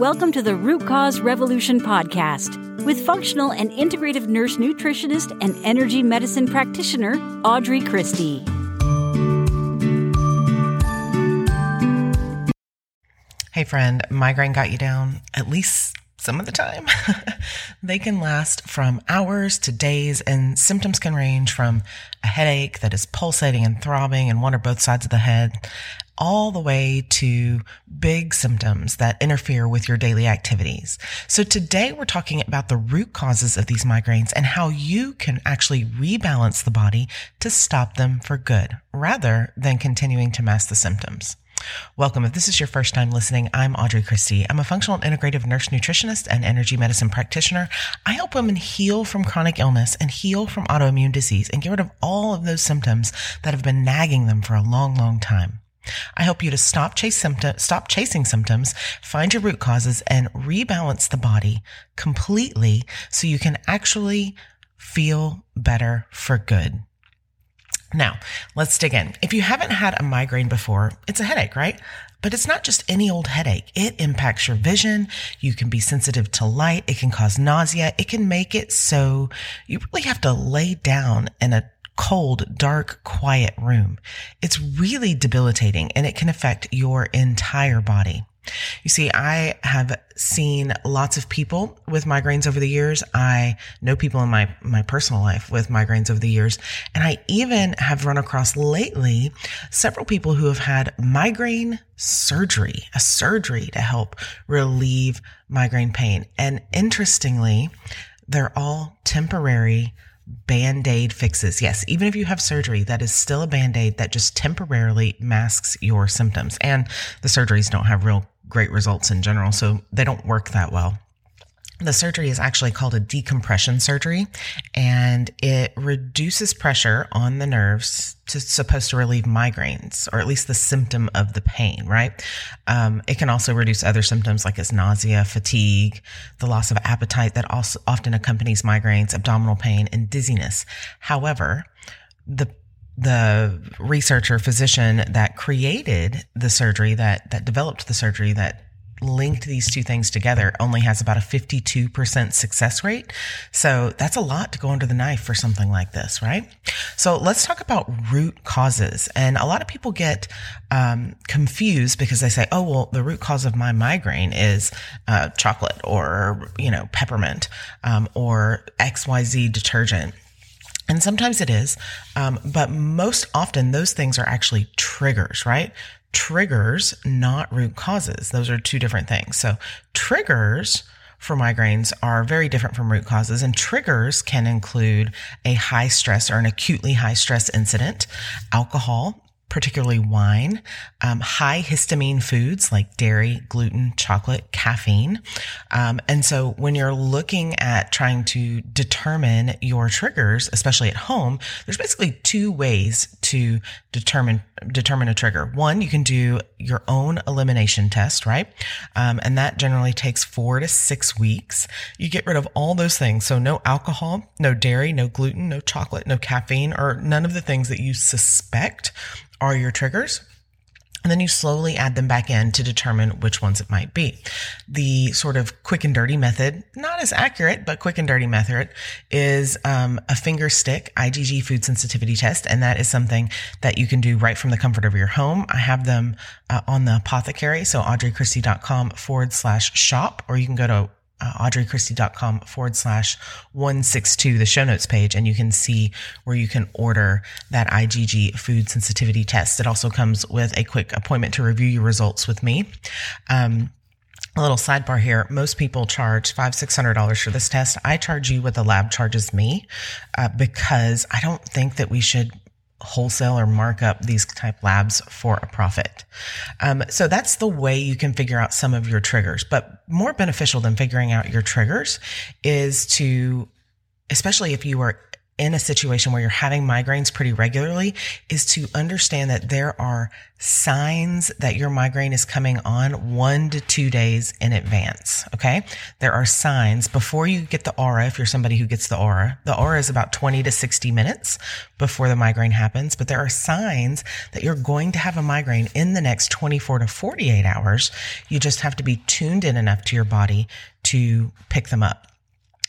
Welcome to the Root Cause Revolution podcast with functional and integrative nurse nutritionist and energy medicine practitioner Audrey Christie. Hey, friend, migraine got you down at least some of the time. they can last from hours to days, and symptoms can range from a headache that is pulsating and throbbing in one or both sides of the head, all the way to big symptoms that interfere with your daily activities. So today we're talking about the root causes of these migraines and how you can actually rebalance the body to stop them for good rather than continuing to mask the symptoms. Welcome. If this is your first time listening, I'm Audrey Christie. I'm a functional integrative nurse nutritionist and energy medicine practitioner. I help women heal from chronic illness and heal from autoimmune disease and get rid of all of those symptoms that have been nagging them for a long, long time. I help you to stop chase symptom, stop chasing symptoms, find your root causes and rebalance the body completely so you can actually feel better for good. Now, let's dig in. If you haven't had a migraine before, it's a headache, right? But it's not just any old headache. It impacts your vision. You can be sensitive to light. It can cause nausea. It can make it so you really have to lay down in a cold, dark, quiet room. It's really debilitating and it can affect your entire body. You see, I have seen lots of people with migraines over the years. I know people in my, my personal life with migraines over the years. And I even have run across lately several people who have had migraine surgery, a surgery to help relieve migraine pain. And interestingly, they're all temporary band-aid fixes. Yes, even if you have surgery, that is still a band-aid that just temporarily masks your symptoms. And the surgeries don't have real great results in general, so they don't work that well. The surgery is actually called a decompression surgery and it reduces pressure on the nerves to supposed to relieve migraines or at least the symptom of the pain, right? Um, it can also reduce other symptoms like as nausea, fatigue, the loss of appetite that also often accompanies migraines, abdominal pain and dizziness. However, the the researcher physician that created the surgery that that developed the surgery that linked these two things together only has about a 52% success rate. So that's a lot to go under the knife for something like this, right? So let's talk about root causes. And a lot of people get um, confused because they say, oh, well, the root cause of my migraine is uh, chocolate or, you know, peppermint um, or XYZ detergent. And sometimes it is, um, but most often those things are actually triggers, right? Triggers, not root causes. Those are two different things. So triggers for migraines are very different from root causes and triggers can include a high stress or an acutely high stress incident, alcohol, particularly wine, um, high histamine foods like dairy, gluten, chocolate, caffeine. Um, and so when you're looking at trying to determine your triggers, especially at home, there's basically two ways to determine determine a trigger. One, you can do your own elimination test, right? Um, and that generally takes four to six weeks. You get rid of all those things. So no alcohol, no dairy, no gluten, no chocolate, no caffeine, or none of the things that you suspect are your triggers. And then you slowly add them back in to determine which ones it might be. The sort of quick and dirty method, not as accurate, but quick and dirty method is um, a finger stick IgG food sensitivity test. And that is something that you can do right from the comfort of your home. I have them uh, on the apothecary. So audreychristie.com forward slash shop, or you can go to uh, audreychristie.com forward slash 162, the show notes page, and you can see where you can order that IgG food sensitivity test. It also comes with a quick appointment to review your results with me. Um, a little sidebar here. Most people charge five, six hundred dollars for this test. I charge you what the lab charges me, uh, because I don't think that we should wholesale or mark up these type labs for a profit. Um, so that's the way you can figure out some of your triggers. But more beneficial than figuring out your triggers is to, especially if you are in a situation where you're having migraines pretty regularly is to understand that there are signs that your migraine is coming on one to two days in advance. Okay. There are signs before you get the aura. If you're somebody who gets the aura, the aura is about 20 to 60 minutes before the migraine happens, but there are signs that you're going to have a migraine in the next 24 to 48 hours. You just have to be tuned in enough to your body to pick them up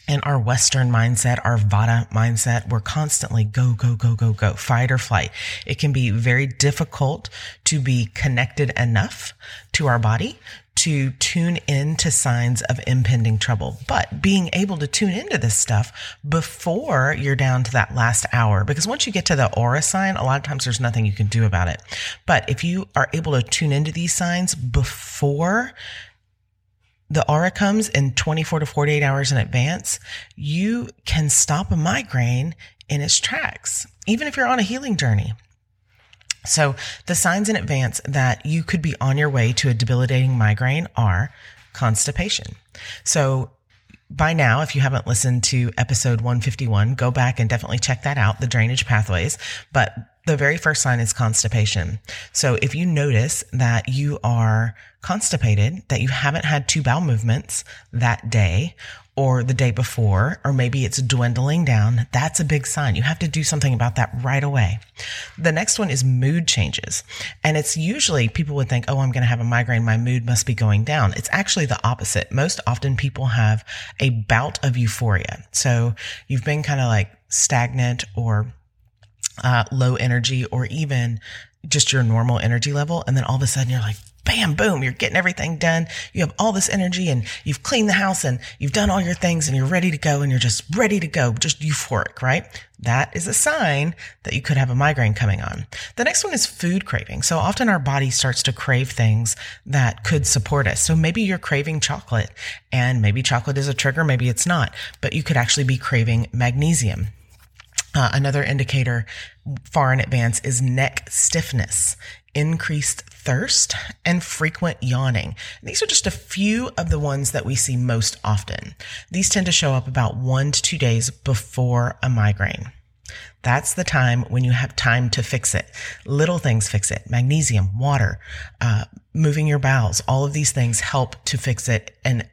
in our Western mindset, our Vata mindset, we're constantly go, go, go, go, go, fight or flight. It can be very difficult to be connected enough to our body to tune in to signs of impending trouble. But being able to tune into this stuff before you're down to that last hour, because once you get to the aura sign, a lot of times there's nothing you can do about it. But if you are able to tune into these signs before the aura comes in 24 to 48 hours in advance, you can stop a migraine in its tracks, even if you're on a healing journey. So the signs in advance that you could be on your way to a debilitating migraine are constipation. So by now, if you haven't listened to episode 151, go back and definitely check that out, the drainage pathways. But the very first sign is constipation. So if you notice that you are constipated, that you haven't had two bowel movements that day or the day before, or maybe it's dwindling down, that's a big sign. You have to do something about that right away. The next one is mood changes. And it's usually people would think, oh, I'm going to have a migraine. My mood must be going down. It's actually the opposite. Most often people have a bout of euphoria. So you've been kind of like stagnant or uh, low energy or even just your normal energy level. And then all of a sudden you're like, bam, boom, you're getting everything done. You have all this energy and you've cleaned the house and you've done all your things and you're ready to go and you're just ready to go, just euphoric, right? That is a sign that you could have a migraine coming on. The next one is food craving. So often our body starts to crave things that could support us. So maybe you're craving chocolate and maybe chocolate is a trigger, maybe it's not, but you could actually be craving magnesium. Uh, another indicator far in advance is neck stiffness, increased thirst, and frequent yawning. These are just a few of the ones that we see most often. These tend to show up about one to two days before a migraine. That's the time when you have time to fix it. Little things fix it. Magnesium, water, uh, moving your bowels, all of these things help to fix it and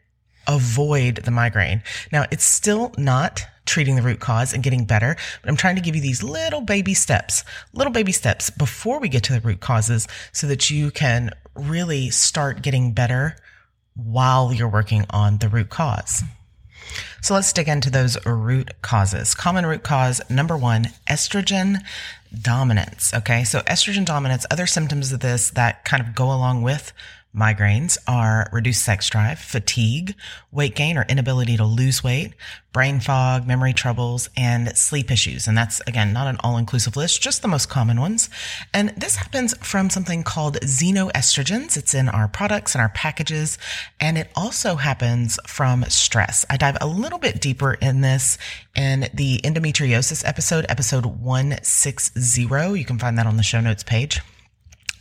avoid the migraine. Now, it's still not treating the root cause and getting better. But I'm trying to give you these little baby steps, little baby steps before we get to the root causes so that you can really start getting better while you're working on the root cause. So let's dig into those root causes. Common root cause number one, estrogen dominance. Okay. So estrogen dominance, other symptoms of this that kind of go along with Migraines are reduced sex drive, fatigue, weight gain or inability to lose weight, brain fog, memory troubles, and sleep issues. And that's, again, not an all inclusive list, just the most common ones. And this happens from something called xenoestrogens. It's in our products and our packages. And it also happens from stress. I dive a little bit deeper in this in the endometriosis episode, episode 160. You can find that on the show notes page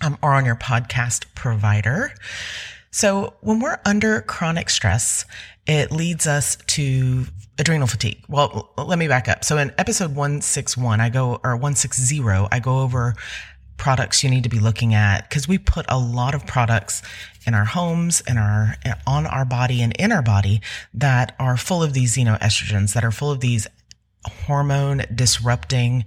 um, or on your podcast provider. So when we're under chronic stress, it leads us to adrenal fatigue. Well, let me back up. So in episode 161, I go, or 160, I go over products you need to be looking at because we put a lot of products in our homes and our on our body and in our body that are full of these xenoestrogens that are full of these hormone disrupting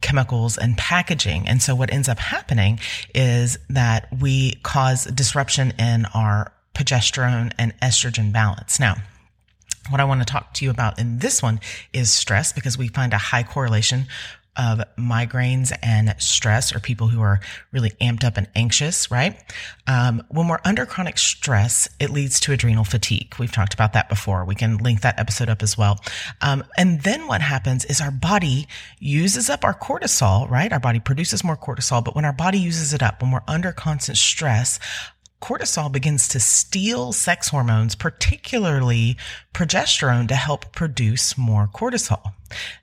chemicals and packaging. And so what ends up happening is that we cause disruption in our progesterone and estrogen balance. Now, what I want to talk to you about in this one is stress because we find a high correlation of migraines and stress or people who are really amped up and anxious, right? Um, when we're under chronic stress, it leads to adrenal fatigue. We've talked about that before. We can link that episode up as well. Um, and then what happens is our body uses up our cortisol, right? Our body produces more cortisol, but when our body uses it up, when we're under constant stress, cortisol begins to steal sex hormones, particularly progesterone, to help produce more cortisol.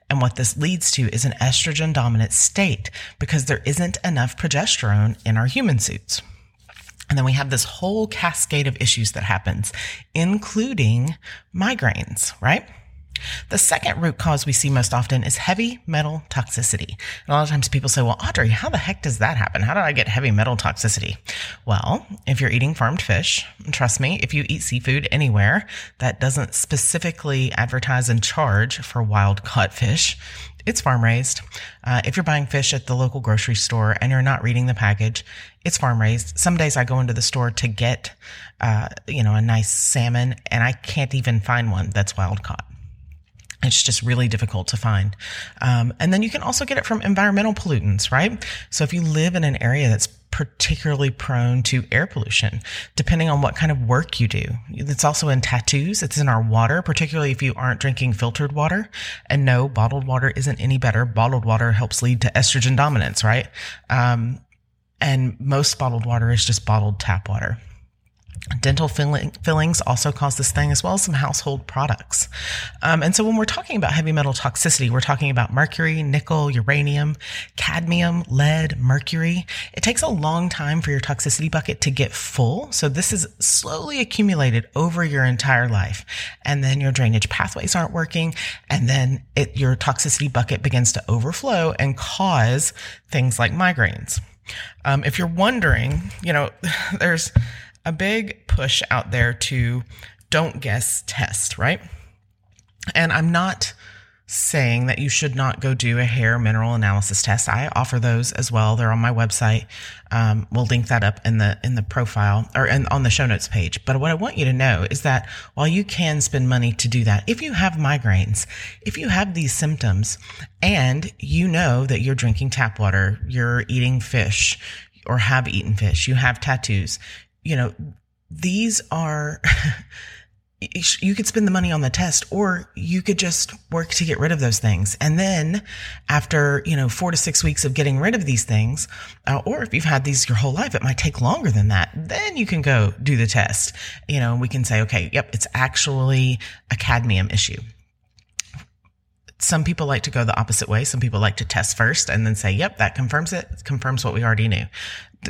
And what this leads to is an estrogen dominant state because there isn't enough progesterone in our human suits. And then we have this whole cascade of issues that happens, including migraines, right? The second root cause we see most often is heavy metal toxicity. And a lot of times people say, well, Audrey, how the heck does that happen? How do I get heavy metal toxicity? Well, if you're eating farmed fish, trust me, if you eat seafood anywhere that doesn't specifically advertise and charge for wild caught fish, it's farm raised. Uh, if you're buying fish at the local grocery store and you're not reading the package, it's farm raised. Some days I go into the store to get, uh, you know, a nice salmon and I can't even find one that's wild caught. It's just really difficult to find. Um, and then you can also get it from environmental pollutants, right? So if you live in an area that's particularly prone to air pollution, depending on what kind of work you do. It's also in tattoos. It's in our water, particularly if you aren't drinking filtered water. And no, bottled water isn't any better. Bottled water helps lead to estrogen dominance, right? Um, and most bottled water is just bottled tap water. Dental filling, fillings also cause this thing, as well as some household products. Um, and so, when we're talking about heavy metal toxicity, we're talking about mercury, nickel, uranium, cadmium, lead, mercury. It takes a long time for your toxicity bucket to get full. So, this is slowly accumulated over your entire life. And then your drainage pathways aren't working. And then it, your toxicity bucket begins to overflow and cause things like migraines. Um, if you're wondering, you know, there's a big push out there to don't guess test, right? And I'm not saying that you should not go do a hair mineral analysis test. I offer those as well. They're on my website. Um, we'll link that up in the in the profile or in, on the show notes page. But what I want you to know is that while you can spend money to do that, if you have migraines, if you have these symptoms, and you know that you're drinking tap water, you're eating fish, or have eaten fish, you have tattoos, you know, these are, you could spend the money on the test or you could just work to get rid of those things. And then after, you know, four to six weeks of getting rid of these things, uh, or if you've had these your whole life, it might take longer than that. Then you can go do the test. You know, we can say, okay, yep, it's actually a cadmium issue. Some people like to go the opposite way. Some people like to test first and then say, yep, that confirms it. it confirms what we already knew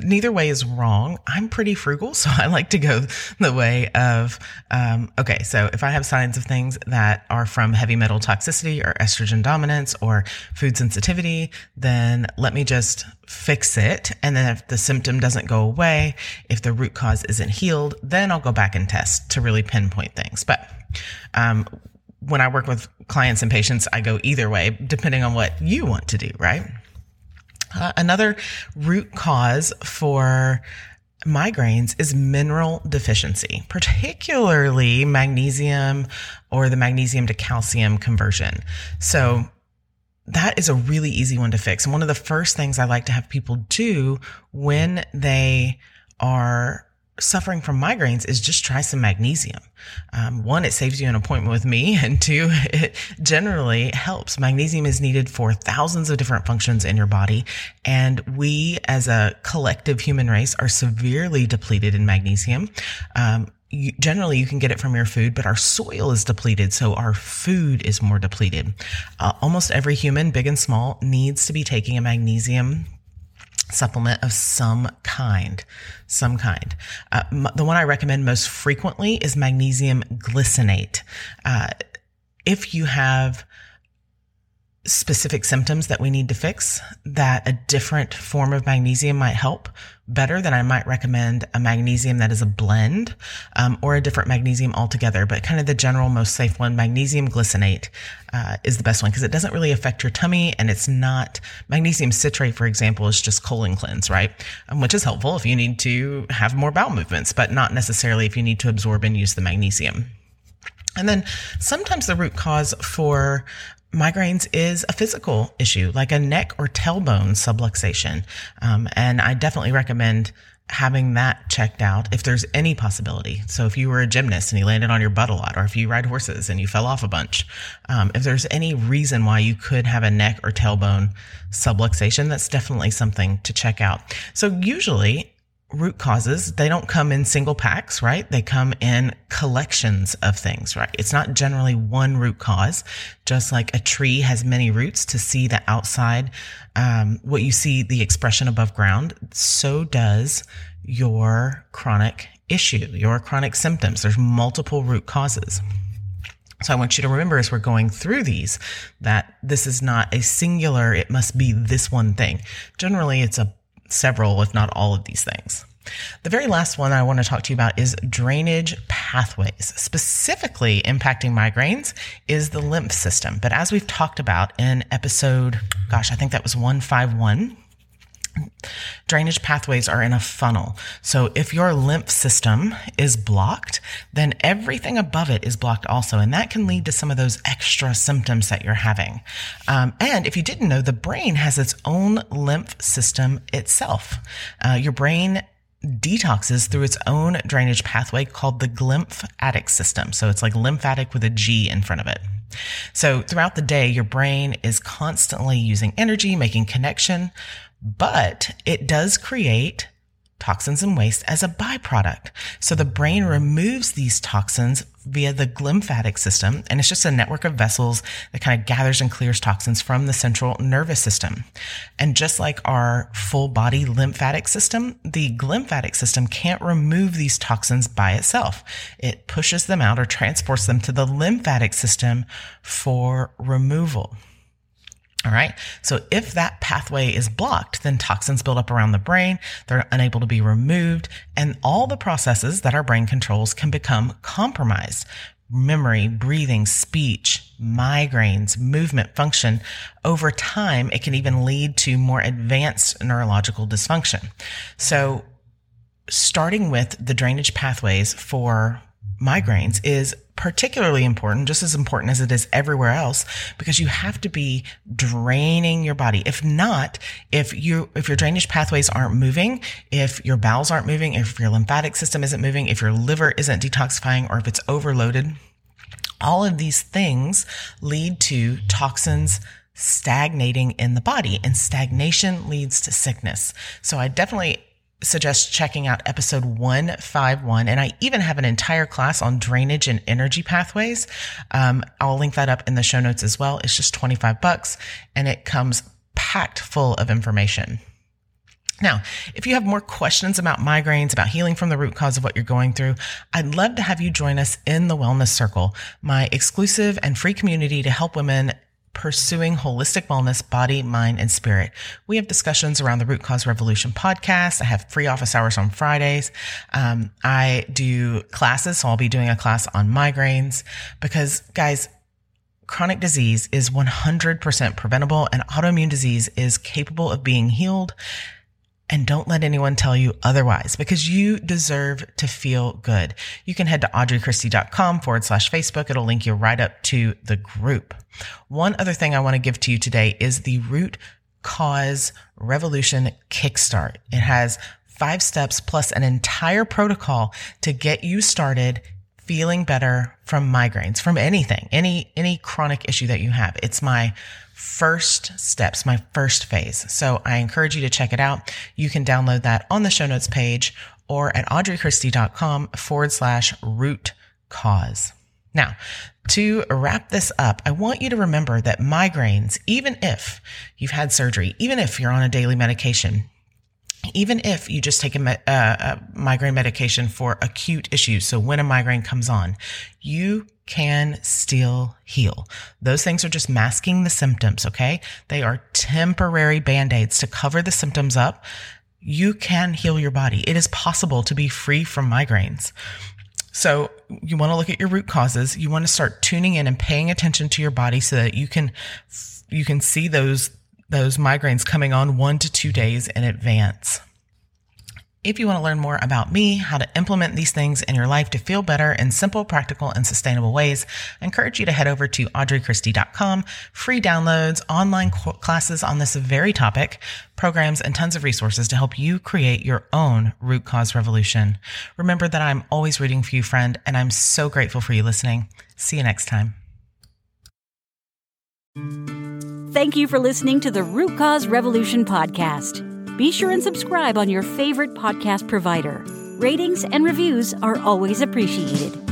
neither way is wrong. I'm pretty frugal, so I like to go the way of, um, okay, so if I have signs of things that are from heavy metal toxicity or estrogen dominance or food sensitivity, then let me just fix it. And then if the symptom doesn't go away, if the root cause isn't healed, then I'll go back and test to really pinpoint things. But, um, when I work with clients and patients, I go either way, depending on what you want to do, right? Another root cause for migraines is mineral deficiency, particularly magnesium or the magnesium to calcium conversion. So that is a really easy one to fix. And one of the first things I like to have people do when they are suffering from migraines is just try some magnesium. Um, one, it saves you an appointment with me, and two, it generally helps. Magnesium is needed for thousands of different functions in your body, and we, as a collective human race, are severely depleted in magnesium. Um, you, generally you can get it from your food, but our soil is depleted, so our food is more depleted. Uh, almost every human, big and small, needs to be taking a magnesium supplement of some kind. Some kind. Uh, m- the one I recommend most frequently is magnesium glycinate. Uh, if you have specific symptoms that we need to fix, that a different form of magnesium might help better, than I might recommend a magnesium that is a blend um, or a different magnesium altogether. But kind of the general, most safe one, magnesium glycinate, uh, is the best one because it doesn't really affect your tummy and it's not magnesium citrate, for example, is just colon cleanse, right? Um, which is helpful if you need to have more bowel movements, but not necessarily if you need to absorb and use the magnesium. And then sometimes the root cause for migraines is a physical issue, like a neck or tailbone subluxation. Um, and I definitely recommend having that checked out if there's any possibility. So if you were a gymnast and you landed on your butt a lot, or if you ride horses and you fell off a bunch, um, if there's any reason why you could have a neck or tailbone subluxation, that's definitely something to check out. So usually root causes, they don't come in single packs, right? They come in collections of things, right? It's not generally one root cause, just like a tree has many roots to see the outside, um, what you see, the expression above ground. So does your chronic issue, your chronic symptoms. There's multiple root causes. So I want you to remember as we're going through these that this is not a singular, it must be this one thing. Generally, it's a several, if not all of these things. The very last one I want to talk to you about is drainage pathways. Specifically impacting migraines is the lymph system. But as we've talked about in episode, gosh, I think that was 151, Drainage pathways are in a funnel. So if your lymph system is blocked, then everything above it is blocked also. And that can lead to some of those extra symptoms that you're having. Um, and if you didn't know, the brain has its own lymph system itself. Uh, your brain detoxes through its own drainage pathway called the glymphatic system. So it's like lymphatic with a G in front of it. So throughout the day, your brain is constantly using energy, making connection, but it does create toxins and waste as a byproduct. So the brain removes these toxins via the glymphatic system, and it's just a network of vessels that kind of gathers and clears toxins from the central nervous system. And just like our full body lymphatic system, the glymphatic system can't remove these toxins by itself. It pushes them out or transports them to the lymphatic system for removal. All right. So if that pathway is blocked, then toxins build up around the brain. They're unable to be removed and all the processes that our brain controls can become compromised. Memory, breathing, speech, migraines, movement, function. Over time, it can even lead to more advanced neurological dysfunction. So starting with the drainage pathways for migraines is particularly important, just as important as it is everywhere else, because you have to be draining your body. If not, if you, if your drainage pathways aren't moving, if your bowels aren't moving, if your lymphatic system isn't moving, if your liver isn't detoxifying, or if it's overloaded, all of these things lead to toxins stagnating in the body and stagnation leads to sickness. So I definitely suggest checking out episode 151. And I even have an entire class on drainage and energy pathways. Um, I'll link that up in the show notes as well. It's just 25 bucks and it comes packed full of information. Now, if you have more questions about migraines, about healing from the root cause of what you're going through, I'd love to have you join us in the Wellness Circle, my exclusive and free community to help women pursuing holistic wellness, body, mind, and spirit. We have discussions around the Root Cause Revolution podcast. I have free office hours on Fridays. Um, I do classes, so I'll be doing a class on migraines because, guys, chronic disease is 100% preventable and autoimmune disease is capable of being healed and don't let anyone tell you otherwise because you deserve to feel good. You can head to audreychristie.com forward slash Facebook. It'll link you right up to the group. One other thing I want to give to you today is the root cause revolution kickstart. It has five steps plus an entire protocol to get you started feeling better from migraines, from anything, any, any chronic issue that you have. It's my first steps, my first phase. So I encourage you to check it out. You can download that on the show notes page or at audreychristie.com forward slash root cause. Now, to wrap this up, I want you to remember that migraines, even if you've had surgery, even if you're on a daily medication, even if you just take a, me- uh, a, migraine medication for acute issues, so when a migraine comes on, you can still heal. Those things are just masking the symptoms, okay? They are temporary band aids to cover the symptoms up. You can heal your body. It is possible to be free from migraines. So you want to look at your root causes. You want to start tuning in and paying attention to your body so that you can, you can see those those migraines coming on one to two days in advance. If you want to learn more about me, how to implement these things in your life to feel better in simple, practical, and sustainable ways, I encourage you to head over to audreychristie.com. Free downloads, online classes on this very topic, programs, and tons of resources to help you create your own root cause revolution. Remember that I'm always rooting for you, friend, and I'm so grateful for you listening. See you next time. Thank you for listening to the Root Cause Revolution podcast. Be sure and subscribe on your favorite podcast provider. Ratings and reviews are always appreciated.